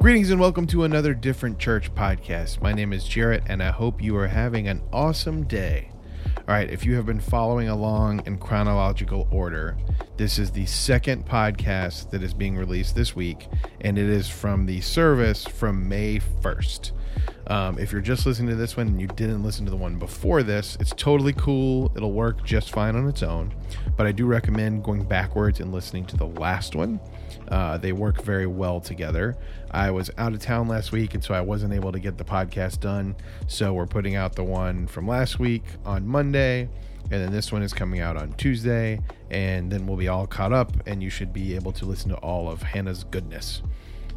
Greetings and welcome to another Different Church podcast. My name is Jarrett, and I hope you are having an awesome day. All right, if you have been following along in chronological order, this is the second podcast that is being released this week, and it is from the service from May 1st. Um, if you're just listening to this one and you didn't listen to the one before this, it's totally cool. It'll work just fine on its own. But I do recommend going backwards and listening to the last one. Uh, they work very well together. I was out of town last week, and so I wasn't able to get the podcast done. So we're putting out the one from last week on Monday, and then this one is coming out on Tuesday, and then we'll be all caught up, and you should be able to listen to all of Hannah's goodness.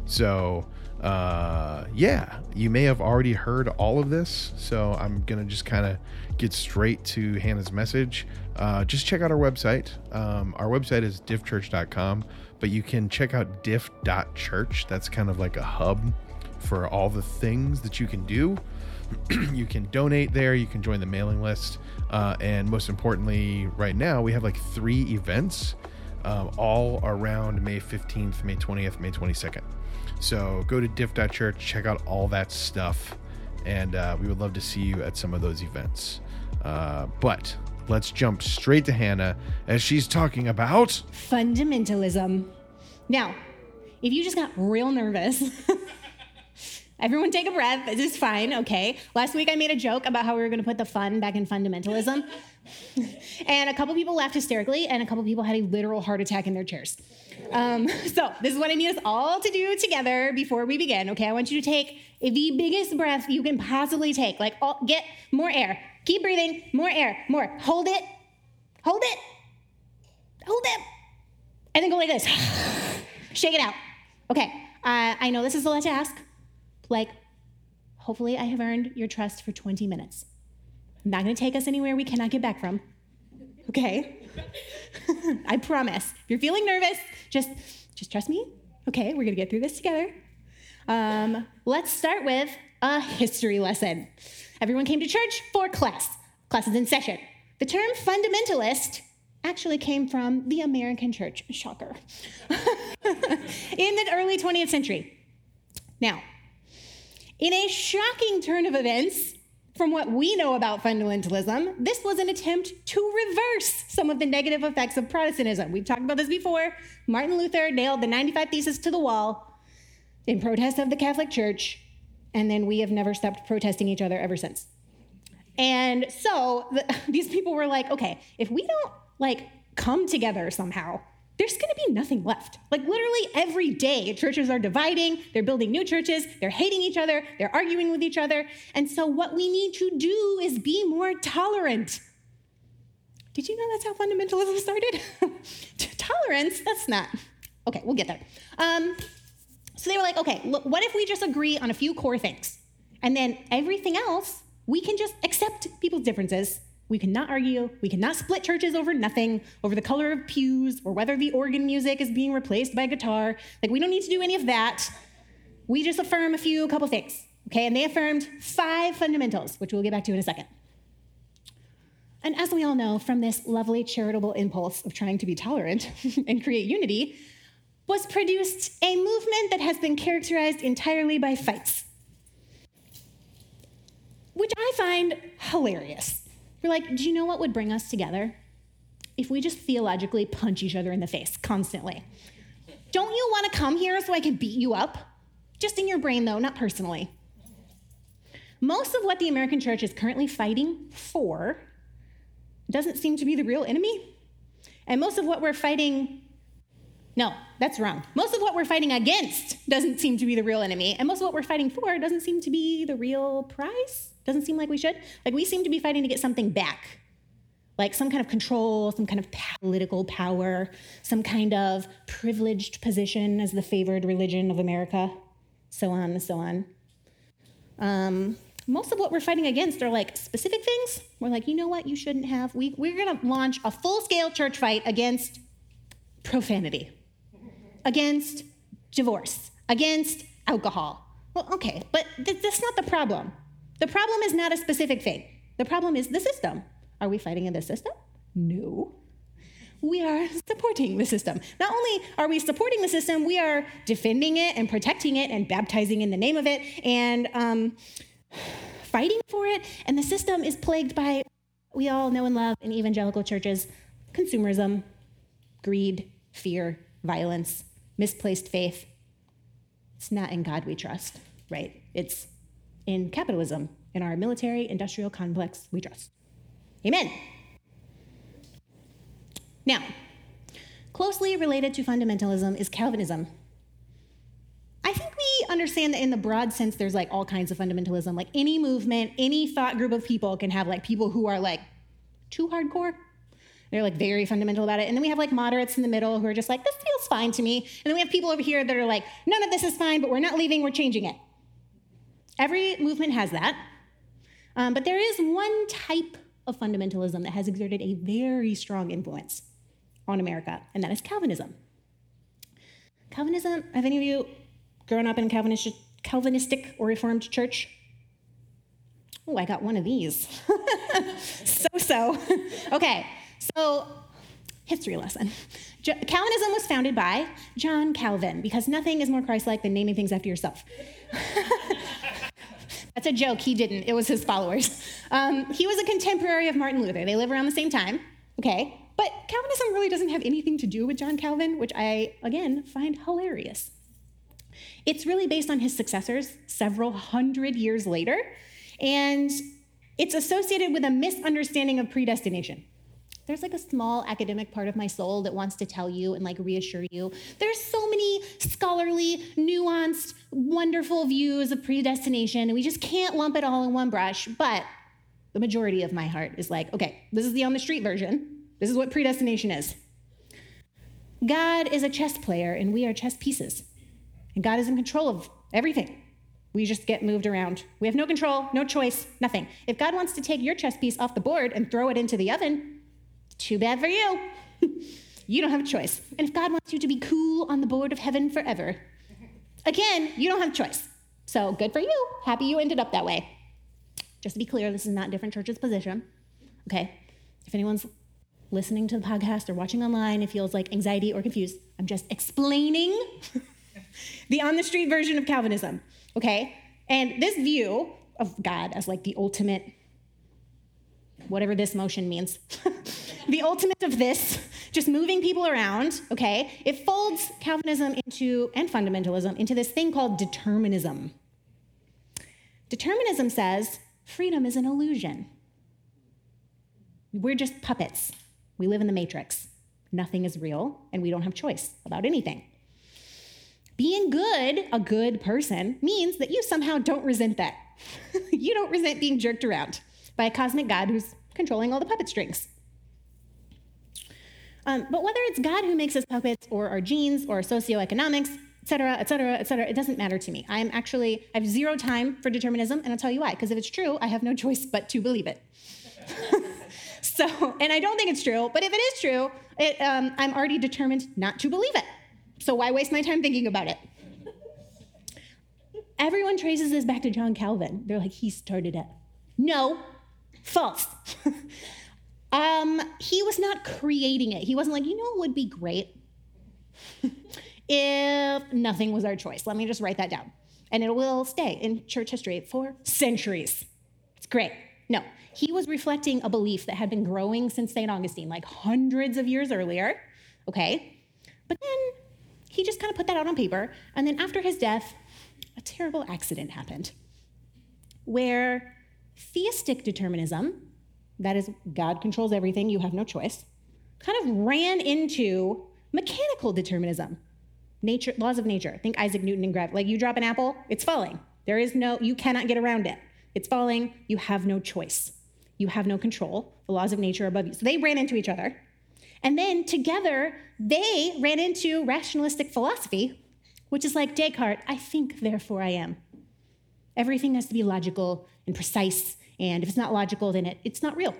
So, uh, yeah, you may have already heard all of this. So I'm going to just kind of get straight to Hannah's message. Uh, just check out our website. Um, our website is diffchurch.com, but you can check out diff.church. That's kind of like a hub for all the things that you can do. you can donate there, you can join the mailing list. Uh, and most importantly, right now, we have like three events um, all around May 15th, May 20th, May 22nd. So go to diff.church, check out all that stuff, and uh, we would love to see you at some of those events. Uh, but let's jump straight to Hannah as she's talking about fundamentalism. Now, if you just got real nervous, everyone take a breath. This is fine, okay? Last week I made a joke about how we were going to put the fun back in fundamentalism. and a couple people laughed hysterically, and a couple people had a literal heart attack in their chairs. Um, so, this is what I need us all to do together before we begin, okay? I want you to take the biggest breath you can possibly take. Like, all, get more air. Keep breathing. More air. More. Hold it. Hold it. Hold it. And then go like this. Shake it out. Okay. Uh, I know this is a lot to ask. Like, hopefully, I have earned your trust for 20 minutes. I'm not going to take us anywhere we cannot get back from. Okay? I promise. If you're feeling nervous, just just trust me. Okay, we're going to get through this together. Um, let's start with a history lesson. Everyone came to church for class. Class is in session. The term fundamentalist actually came from the American church. Shocker. in the early 20th century. Now, in a shocking turn of events, from what we know about fundamentalism, this was an attempt to reverse some of the negative effects of Protestantism. We've talked about this before. Martin Luther nailed the 95 Theses to the wall in protest of the Catholic Church, and then we have never stopped protesting each other ever since. And so the, these people were like, okay, if we don't like come together somehow, there's going to be nothing left. Like literally every day, churches are dividing, they're building new churches, they're hating each other, they're arguing with each other. And so, what we need to do is be more tolerant. Did you know that's how fundamentalism started? Tolerance, that's not. Okay, we'll get there. Um, so they were like, okay, look, what if we just agree on a few core things? And then everything else, we can just accept people's differences we cannot argue. We cannot split churches over nothing, over the color of pews, or whether the organ music is being replaced by guitar. Like, we don't need to do any of that. We just affirm a few, a couple things. Okay, and they affirmed five fundamentals, which we'll get back to in a second. And as we all know from this lovely charitable impulse of trying to be tolerant and create unity, was produced a movement that has been characterized entirely by fights, which I find hilarious. We're like, do you know what would bring us together? If we just theologically punch each other in the face constantly. Don't you want to come here so I can beat you up? Just in your brain, though, not personally. Most of what the American church is currently fighting for doesn't seem to be the real enemy. And most of what we're fighting, no, that's wrong. Most of what we're fighting against doesn't seem to be the real enemy. And most of what we're fighting for doesn't seem to be the real prize. Doesn't seem like we should. Like we seem to be fighting to get something back. Like some kind of control, some kind of political power, some kind of privileged position as the favored religion of America, so on and so on. Um, most of what we're fighting against are like specific things. We're like, you know what, you shouldn't have. We, we're going to launch a full scale church fight against profanity, against divorce, against alcohol. Well, okay, but th- that's not the problem. The problem is not a specific thing. The problem is the system. Are we fighting in the system? No. we are supporting the system. Not only are we supporting the system, we are defending it and protecting it and baptizing in the name of it and um, fighting for it. And the system is plagued by, we all know and love in evangelical churches, consumerism, greed, fear, violence, misplaced faith. It's not in God we trust, right? It's in capitalism, in our military industrial complex we trust. Amen. Now, closely related to fundamentalism is Calvinism. I think we understand that in the broad sense, there's like all kinds of fundamentalism. Like any movement, any thought group of people can have like people who are like too hardcore. They're like very fundamental about it. And then we have like moderates in the middle who are just like, this feels fine to me. And then we have people over here that are like, none of this is fine, but we're not leaving, we're changing it. Every movement has that. Um, but there is one type of fundamentalism that has exerted a very strong influence on America, and that is Calvinism. Calvinism, have any of you grown up in Calvinistic, Calvinistic or Reformed church? Oh, I got one of these. so so. okay, so history lesson. Calvinism was founded by John Calvin because nothing is more Christ like than naming things after yourself. That's a joke. He didn't, it was his followers. Um, he was a contemporary of Martin Luther. They live around the same time, okay? But Calvinism really doesn't have anything to do with John Calvin, which I, again, find hilarious. It's really based on his successors several hundred years later, and it's associated with a misunderstanding of predestination. There's like a small academic part of my soul that wants to tell you and like reassure you. There's so many scholarly, nuanced, wonderful views of predestination, and we just can't lump it all in one brush. But the majority of my heart is like, okay, this is the on the street version. This is what predestination is. God is a chess player, and we are chess pieces. And God is in control of everything. We just get moved around. We have no control, no choice, nothing. If God wants to take your chess piece off the board and throw it into the oven, too bad for you. you don't have a choice. And if God wants you to be cool on the board of heaven forever, again, you don't have a choice. So good for you. Happy you ended up that way. Just to be clear, this is not different churches' position. Okay? If anyone's listening to the podcast or watching online and feels like anxiety or confused, I'm just explaining the on the street version of Calvinism. Okay? And this view of God as like the ultimate, whatever this motion means, the ultimate of this, just moving people around, okay, it folds Calvinism into, and fundamentalism, into this thing called determinism. Determinism says freedom is an illusion. We're just puppets. We live in the matrix. Nothing is real, and we don't have choice about anything. Being good, a good person, means that you somehow don't resent that. you don't resent being jerked around by a cosmic God who's controlling all the puppet strings. Um, but whether it's God who makes us puppets or our genes or socioeconomics, et cetera, et cetera, et cetera, it doesn't matter to me. I'm actually, I have zero time for determinism, and I'll tell you why. Because if it's true, I have no choice but to believe it. so, and I don't think it's true, but if it is true, it, um, I'm already determined not to believe it. So why waste my time thinking about it? Everyone traces this back to John Calvin. They're like, he started it. No, false. Um, he was not creating it. He wasn't like, you know, it would be great if nothing was our choice. Let me just write that down. And it will stay in church history for centuries. It's great. No, he was reflecting a belief that had been growing since St. Augustine, like hundreds of years earlier. Okay? But then he just kind of put that out on paper. And then after his death, a terrible accident happened where theistic determinism that is, God controls everything, you have no choice, kind of ran into mechanical determinism, nature, laws of nature. Think Isaac Newton and gravity. Like you drop an apple, it's falling. There is no, you cannot get around it. It's falling, you have no choice. You have no control. The laws of nature are above you. So they ran into each other. And then together, they ran into rationalistic philosophy, which is like Descartes, I think, therefore I am. Everything has to be logical and precise and if it's not logical, then it, it's not real.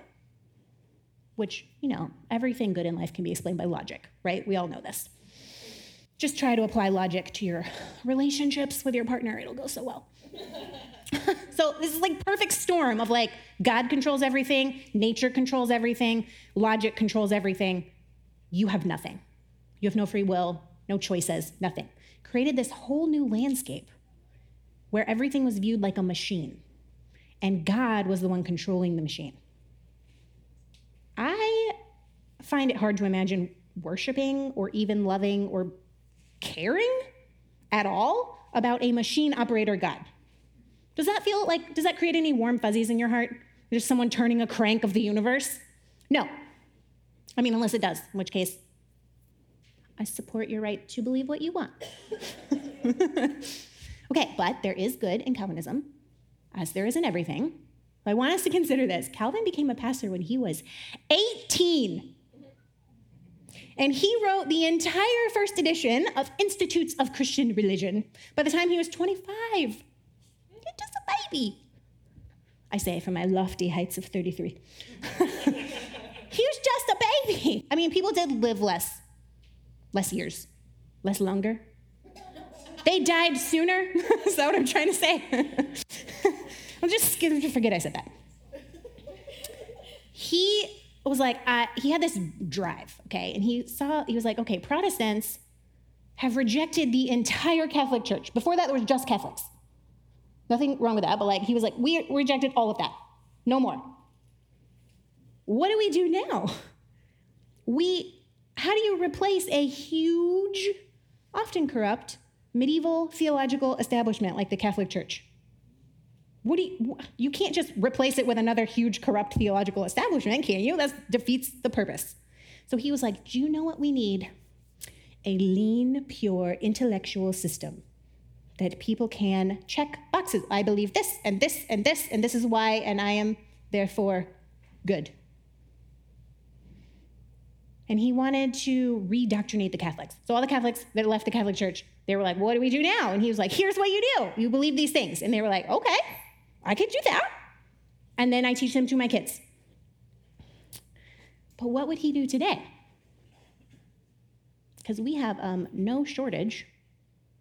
Which, you know, everything good in life can be explained by logic, right? We all know this. Just try to apply logic to your relationships with your partner, it'll go so well. so this is like perfect storm of like God controls everything, nature controls everything, logic controls everything. you have nothing. You have no free will, no choices, nothing. Created this whole new landscape where everything was viewed like a machine, and God was the one controlling the machine. I find it hard to imagine worshiping or even loving or caring at all about a machine operator God. Does that feel like, does that create any warm fuzzies in your heart? Just someone turning a crank of the universe? No. I mean, unless it does, in which case, I support your right to believe what you want. okay, but there is good in Calvinism, as there is in everything. But I want us to consider this. Calvin became a pastor when he was 18. And he wrote the entire first edition of Institutes of Christian Religion by the time he was 25. Just a baby. I say from my lofty heights of 33. he was just a baby. I mean, people did live less, less years, less longer. They died sooner. Is that what I'm trying to say? Just forget I said that. He was like, uh, he had this drive, okay? And he saw, he was like, okay, Protestants have rejected the entire Catholic Church. Before that, there was just Catholics. Nothing wrong with that, but like, he was like, we rejected all of that. No more. What do we do now? We, how do you replace a huge, often corrupt, medieval theological establishment like the Catholic Church? What do you, you can't just replace it with another huge corrupt theological establishment, can you? That defeats the purpose. So he was like, Do you know what we need? A lean, pure, intellectual system that people can check boxes. I believe this and this and this, and this is why, and I am therefore good. And he wanted to redoctrinate the Catholics. So all the Catholics that left the Catholic Church, they were like, What do we do now? And he was like, Here's what you do. You believe these things. And they were like, Okay. I could do that. And then I teach them to my kids. But what would he do today? Because we have um, no shortage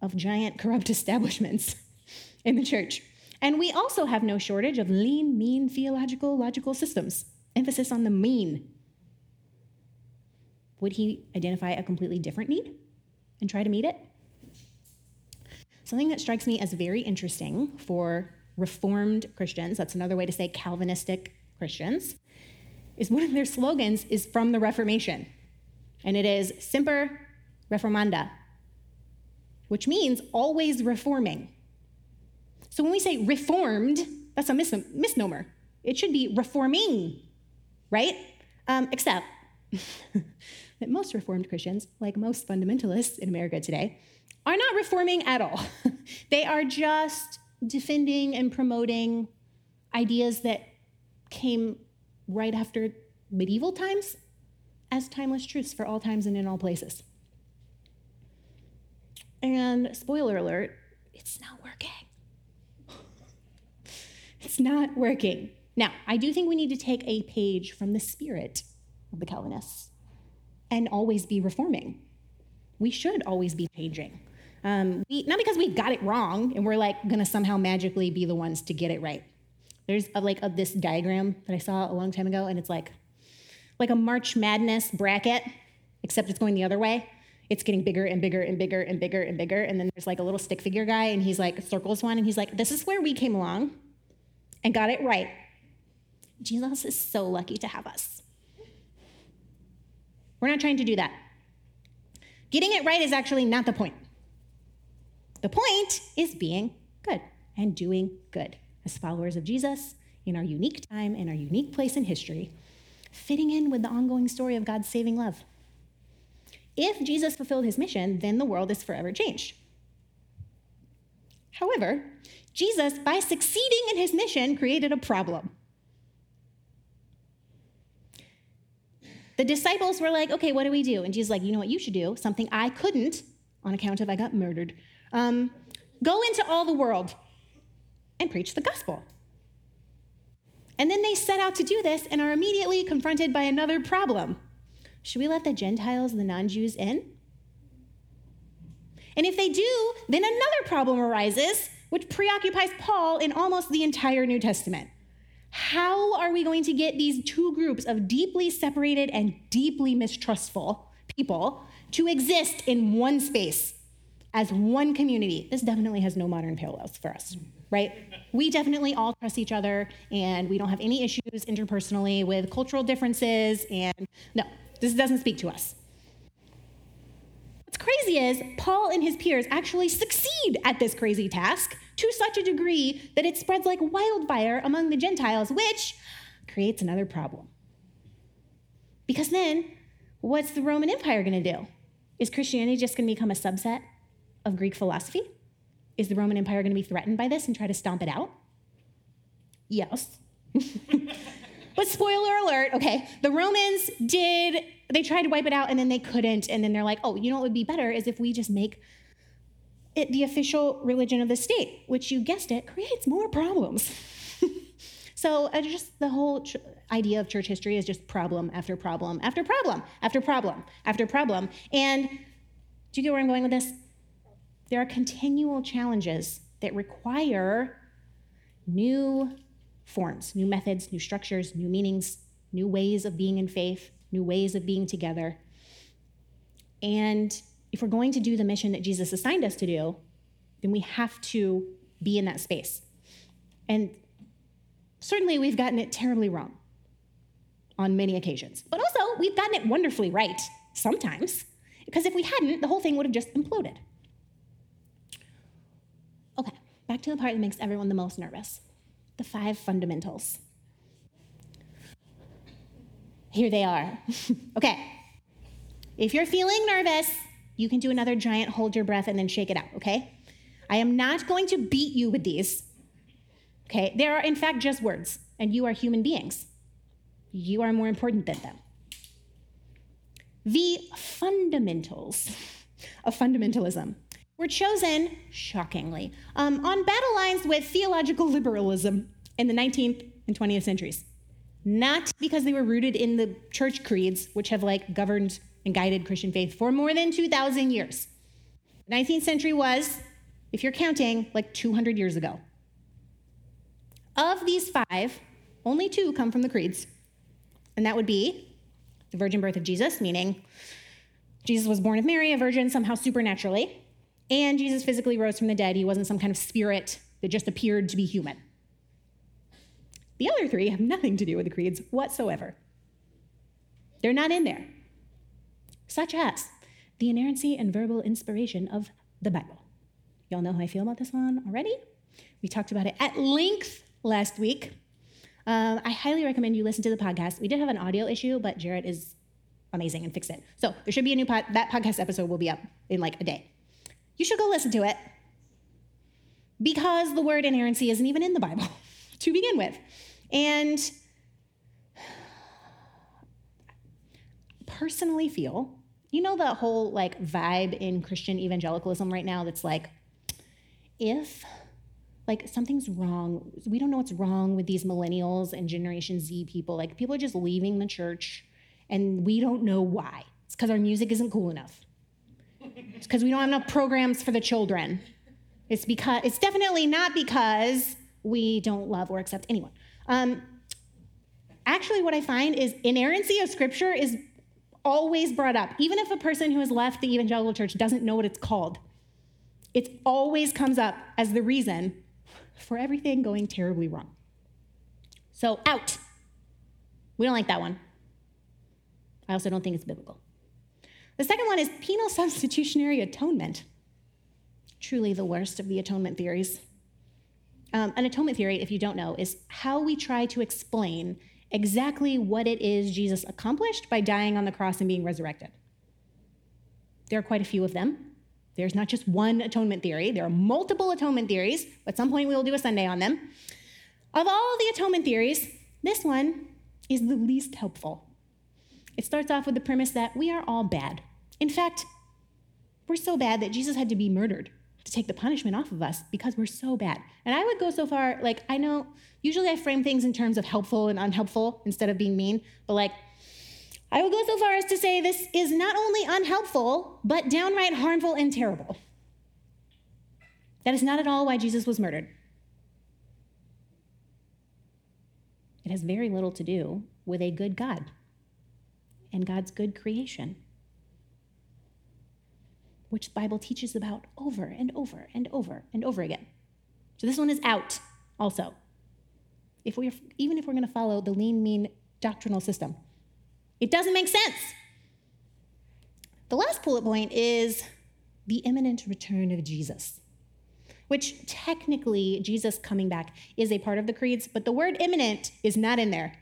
of giant corrupt establishments in the church. And we also have no shortage of lean, mean theological, logical systems. Emphasis on the mean. Would he identify a completely different need and try to meet it? Something that strikes me as very interesting for Reformed Christians, that's another way to say Calvinistic Christians, is one of their slogans is from the Reformation. And it is Semper Reformanda, which means always reforming. So when we say reformed, that's a mis- misnomer. It should be reforming, right? Um, except that most Reformed Christians, like most fundamentalists in America today, are not reforming at all. they are just defending and promoting ideas that came right after medieval times as timeless truths for all times and in all places. And spoiler alert, it's not working. It's not working. Now, I do think we need to take a page from the spirit of the Calvinists and always be reforming. We should always be changing. Um, we, not because we got it wrong and we're like gonna somehow magically be the ones to get it right. There's a, like a, this diagram that I saw a long time ago, and it's like like a March Madness bracket, except it's going the other way. It's getting bigger and bigger and bigger and bigger and bigger, and then there's like a little stick figure guy, and he's like circles one, and he's like, "This is where we came along, and got it right." Jesus is so lucky to have us. We're not trying to do that. Getting it right is actually not the point. The point is being good and doing good as followers of Jesus in our unique time, and our unique place in history, fitting in with the ongoing story of God's saving love. If Jesus fulfilled his mission, then the world is forever changed. However, Jesus, by succeeding in his mission, created a problem. The disciples were like, okay, what do we do? And Jesus like, you know what you should do? Something I couldn't on account of I got murdered um, go into all the world and preach the gospel. And then they set out to do this and are immediately confronted by another problem. Should we let the Gentiles, the non Jews, in? And if they do, then another problem arises, which preoccupies Paul in almost the entire New Testament. How are we going to get these two groups of deeply separated and deeply mistrustful people to exist in one space as one community. This definitely has no modern parallels for us, right? We definitely all trust each other and we don't have any issues interpersonally with cultural differences. And no, this doesn't speak to us. What's crazy is Paul and his peers actually succeed at this crazy task to such a degree that it spreads like wildfire among the Gentiles, which creates another problem. Because then, what's the Roman Empire going to do? Is Christianity just going to become a subset of Greek philosophy? Is the Roman Empire going to be threatened by this and try to stomp it out? Yes. but spoiler alert, okay, the Romans did, they tried to wipe it out and then they couldn't. And then they're like, oh, you know what would be better is if we just make it the official religion of the state, which you guessed it, creates more problems. so uh, just the whole ch- idea of church history is just problem after problem after problem after problem after problem. And do you get where I'm going with this? There are continual challenges that require new forms, new methods, new structures, new meanings, new ways of being in faith, new ways of being together. And if we're going to do the mission that Jesus assigned us to do, then we have to be in that space. And certainly we've gotten it terribly wrong on many occasions. But also, we've gotten it wonderfully right sometimes. Because if we hadn't, the whole thing would have just imploded. Okay, back to the part that makes everyone the most nervous the five fundamentals. Here they are. okay, if you're feeling nervous, you can do another giant hold your breath and then shake it out, okay? I am not going to beat you with these. Okay, There are in fact just words, and you are human beings. You are more important than them. The fundamentals of fundamentalism were chosen, shockingly, um, on battle lines with theological liberalism in the 19th and 20th centuries. Not because they were rooted in the church creeds, which have like governed and guided Christian faith for more than 2,000 years. The 19th century was, if you're counting, like 200 years ago. Of these five, only two come from the creeds, and that would be the virgin birth of Jesus, meaning Jesus was born of Mary, a virgin, somehow supernaturally, and Jesus physically rose from the dead. He wasn't some kind of spirit that just appeared to be human. The other three have nothing to do with the creeds whatsoever. They're not in there such as the inerrancy and verbal inspiration of the Bible. Y'all know how I feel about this one already? We talked about it at length last week. Um, I highly recommend you listen to the podcast. We did have an audio issue, but Jarrett is amazing and fixed it. So there should be a new pod. That podcast episode will be up in like a day. You should go listen to it because the word inerrancy isn't even in the Bible to begin with. And personally feel, you know, the whole like vibe in Christian evangelicalism right now that's like, if like something's wrong, we don't know what's wrong with these millennials and Generation Z people. Like people are just leaving the church and we don't know why. It's because our music isn't cool enough. It's because we don't have enough programs for the children. It's because it's definitely not because we don't love or accept anyone. Um, actually, what I find is inerrancy of scripture is always brought up, even if a person who has left the evangelical church doesn't know what it's called. It always comes up as the reason for everything going terribly wrong. So, out. We don't like that one. I also don't think it's biblical. The second one is penal substitutionary atonement. Truly the worst of the atonement theories. Um, an atonement theory, if you don't know, is how we try to explain exactly what it is Jesus accomplished by dying on the cross and being resurrected. There are quite a few of them. There's not just one atonement theory, there are multiple atonement theories. At some point, we will do a Sunday on them. Of all the atonement theories, this one is the least helpful. It starts off with the premise that we are all bad. In fact, we're so bad that Jesus had to be murdered to take the punishment off of us because we're so bad. And I would go so far, like, I know usually I frame things in terms of helpful and unhelpful instead of being mean, but like, I would go so far as to say this is not only unhelpful, but downright harmful and terrible. That is not at all why Jesus was murdered. It has very little to do with a good God and God's good creation. which the Bible teaches about over and over and over and over again. So this one is out also. If we're, even if we're going to follow the lean mean doctrinal system. It doesn't make sense. The last bullet point is the imminent return of Jesus, which technically Jesus coming back is a part of the creeds, but the word imminent is not in there.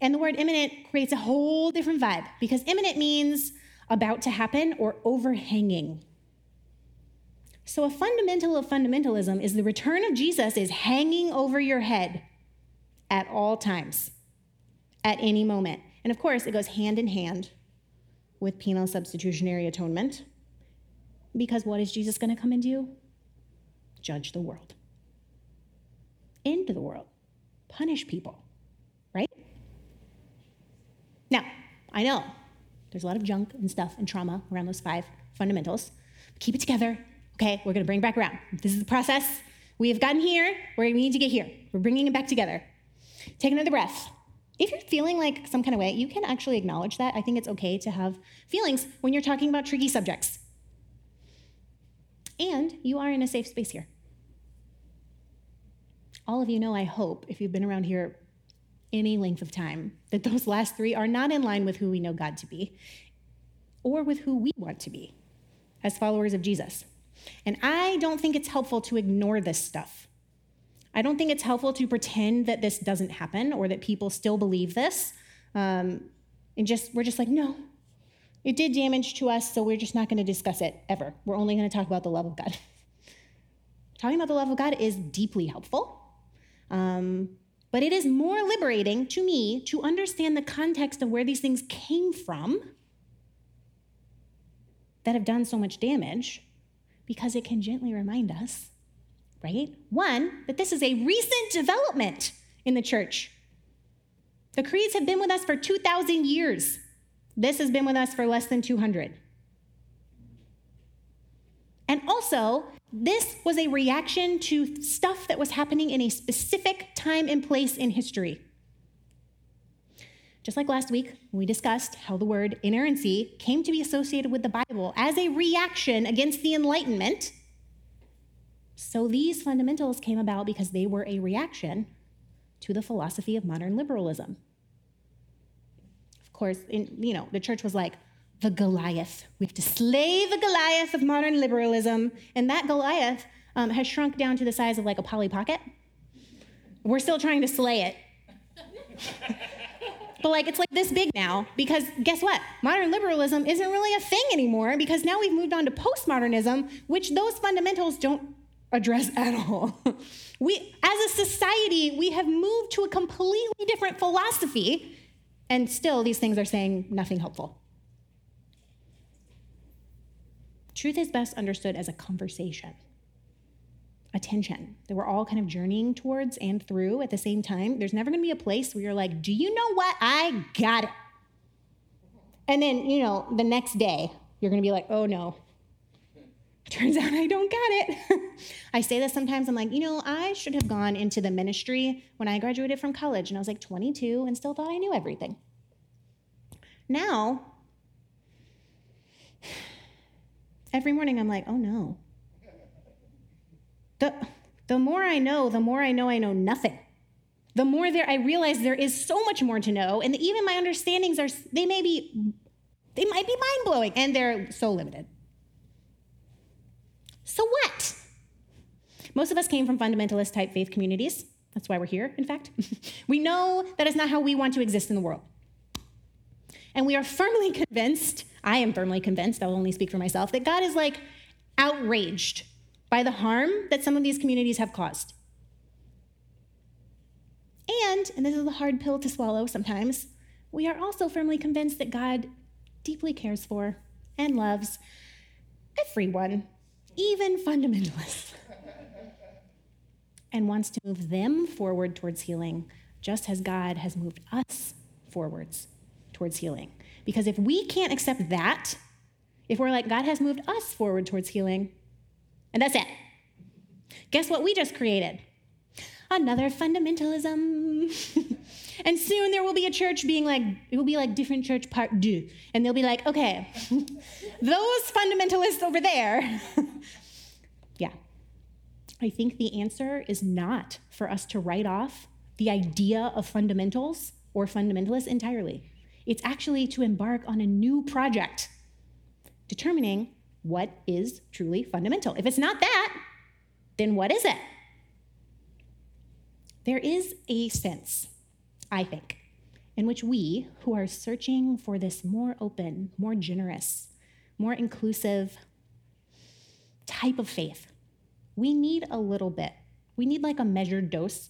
And the word imminent creates a whole different vibe because imminent means about to happen or overhanging. So, a fundamental of fundamentalism is the return of Jesus is hanging over your head at all times, at any moment. And of course, it goes hand in hand with penal substitutionary atonement. Because what is Jesus going to come and do? Judge the world, into the world, punish people? Now, I know there's a lot of junk and stuff and trauma around those five fundamentals. Keep it together, okay? We're to bring back around. This is the process. We have gotten here where we need to get here. We're bringing it back together. Take another breath. If you're feeling like some kind of way, you can actually acknowledge that. I think it's okay to have feelings when you're talking about tricky subjects. And you are in a safe space here. All of you know, I hope, if you've been around here any length of time, that those last three are not in line with who we know God to be or with who we want to be as followers of Jesus. And I don't think it's helpful to ignore this stuff. I don't think it's helpful to pretend that this doesn't happen or that people still believe this. Um, and just we're just like, no, it did damage to us, so we're just not going to discuss it ever. We're only going to talk about the love of God. Talking about the love of God is deeply helpful, um, but it is more liberating to me to understand the context of where these things came from that have done so much damage because it can gently remind us right? One, that this is a recent development in the church. The creeds have been with us for 2,000 years. This has been with us for less than 200. And also, this was a reaction to stuff that was happening in a specific time and place in history. Just like last week, we discussed how the word inerrancy came to be associated with the Bible as a reaction against the Enlightenment so these fundamentals came about because they were a reaction to the philosophy of modern liberalism. Of course, in, you know, the church was like, the Goliath. We have to slay the Goliath of modern liberalism. And that Goliath um, has shrunk down to the size of like a Polly Pocket. We're still trying to slay it. but like it's like this big now because guess what? Modern liberalism isn't really a thing anymore because now we've moved on to postmodernism, which those fundamentals don't address at all. We, as a society, we have moved to a completely different philosophy, and still these things are saying nothing helpful. Truth is best understood as a conversation, a tension that we're all kind of journeying towards and through at the same time. There's never gonna be a place where you're like, do you know what? I got it. And then, you know, the next day, you're gonna be like, oh no, Turns out I don't got it. I say this sometimes. I'm like, you know, I should have gone into the ministry when I graduated from college and I was like 22 and still thought I knew everything. Now, every morning I'm like, oh no. The, the more I know, the more I know I know nothing. The more there I realize there is so much more to know, and even my understandings are they may be they might be mind blowing, and they're so limited. So what? Most of us came from fundamentalist type faith communities. That's why we're here, in fact. we know that is not how we want to exist in the world. And we are firmly convinced, I am firmly convinced, I'll only speak for myself, that God is like outraged by the harm that some of these communities have caused. And, and this is a hard pill to swallow sometimes, we are also firmly convinced that God deeply cares for and loves everyone even fundamentalists, and wants to move them forward towards healing, just as God has moved us forwards towards healing. Because if we can't accept that, if we're like, God has moved us forward towards healing, and that's it, guess what we just created? Another fundamentalism. And soon there will be a church being like, it will be like different church part deux. And they'll be like, okay, those fundamentalists over there. yeah. I think the answer is not for us to write off the idea of fundamentals or fundamentalists entirely. It's actually to embark on a new project, determining what is truly fundamental. If it's not that, then what is it? There is a sense, I think, in which we, who are searching for this more open, more generous, more inclusive type of faith, we need a little bit. We need like a measured dose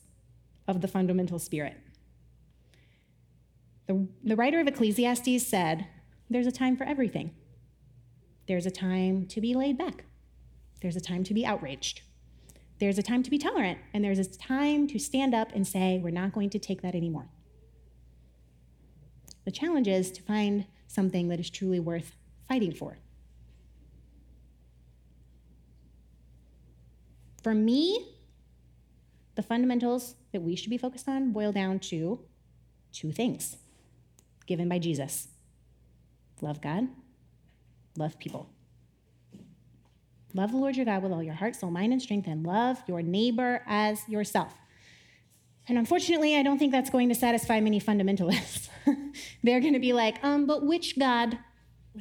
of the fundamental spirit. The, the writer of Ecclesiastes said, There's a time for everything. There's a time to be laid back. There's a time to be outraged. There's a time to be tolerant. And there's a time to stand up and say, We're not going to take that anymore. The challenge is to find something that is truly worth fighting for. For me, the fundamentals that we should be focused on boil down to two things given by Jesus love God, love people. Love the Lord your God with all your heart, soul, mind, and strength, and love your neighbor as yourself. And unfortunately, I don't think that's going to satisfy many fundamentalists. They're going to be like, um, but which God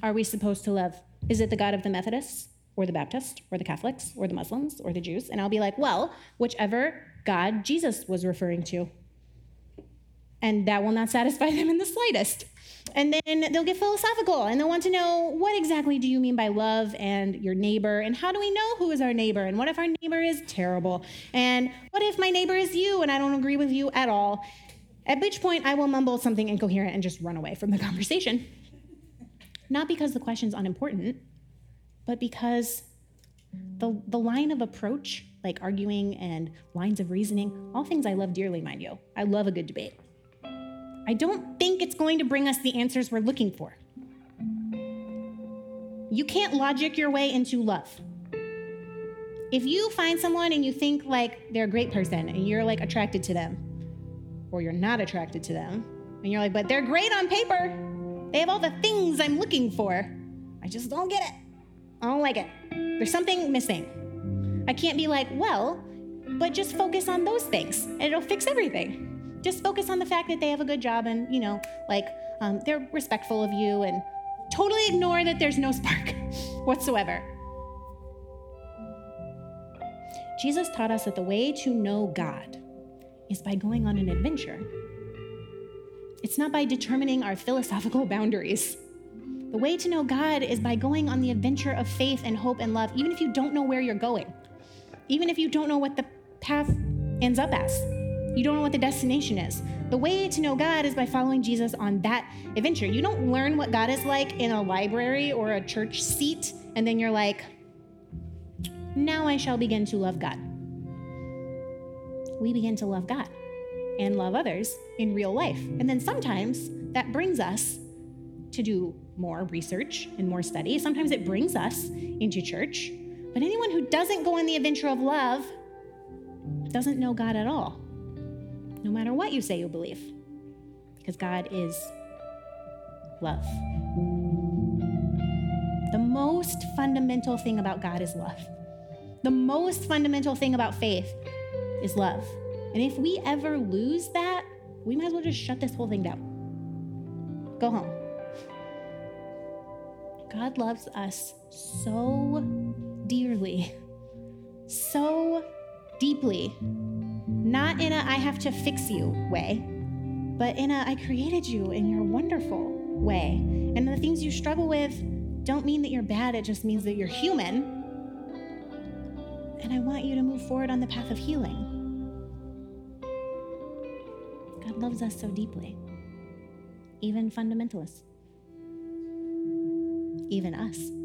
are we supposed to love? Is it the God of the Methodists, or the Baptists, or the Catholics, or the Muslims, or the Jews? And I'll be like, well, whichever God Jesus was referring to. And that will not satisfy them in the slightest. And then they'll get philosophical and they'll want to know what exactly do you mean by love and your neighbor? And how do we know who is our neighbor? And what if our neighbor is terrible? And what if my neighbor is you and I don't agree with you at all? At which point I will mumble something incoherent and just run away from the conversation. Not because the question's unimportant, but because the, the line of approach, like arguing and lines of reasoning, all things I love dearly, mind you. I love a good debate. I don't think it's going to bring us the answers we're looking for. You can't logic your way into love. If you find someone and you think like they're a great person and you're like attracted to them, or you're not attracted to them, and you're like, but they're great on paper, they have all the things I'm looking for, I just don't get it. I don't like it. There's something missing. I can't be like, well, but just focus on those things and it'll fix everything. Just focus on the fact that they have a good job and, you know, like um, they're respectful of you and totally ignore that there's no spark whatsoever. Jesus taught us that the way to know God is by going on an adventure. It's not by determining our philosophical boundaries. The way to know God is by going on the adventure of faith and hope and love, even if you don't know where you're going, even if you don't know what the path ends up as. You don't know what the destination is. The way to know God is by following Jesus on that adventure. You don't learn what God is like in a library or a church seat, and then you're like, now I shall begin to love God. We begin to love God and love others in real life. And then sometimes that brings us to do more research and more study. Sometimes it brings us into church. But anyone who doesn't go on the adventure of love doesn't know God at all no matter what you say you believe, because God is love. The most fundamental thing about God is love. The most fundamental thing about faith is love. And if we ever lose that, we might as well just shut this whole thing down. Go home. God loves us so dearly, so deeply not in a I have to fix you way, but in a I created you and you're wonderful way. And the things you struggle with don't mean that you're bad, it just means that you're human. And I want you to move forward on the path of healing. God loves us so deeply, even fundamentalists, even us.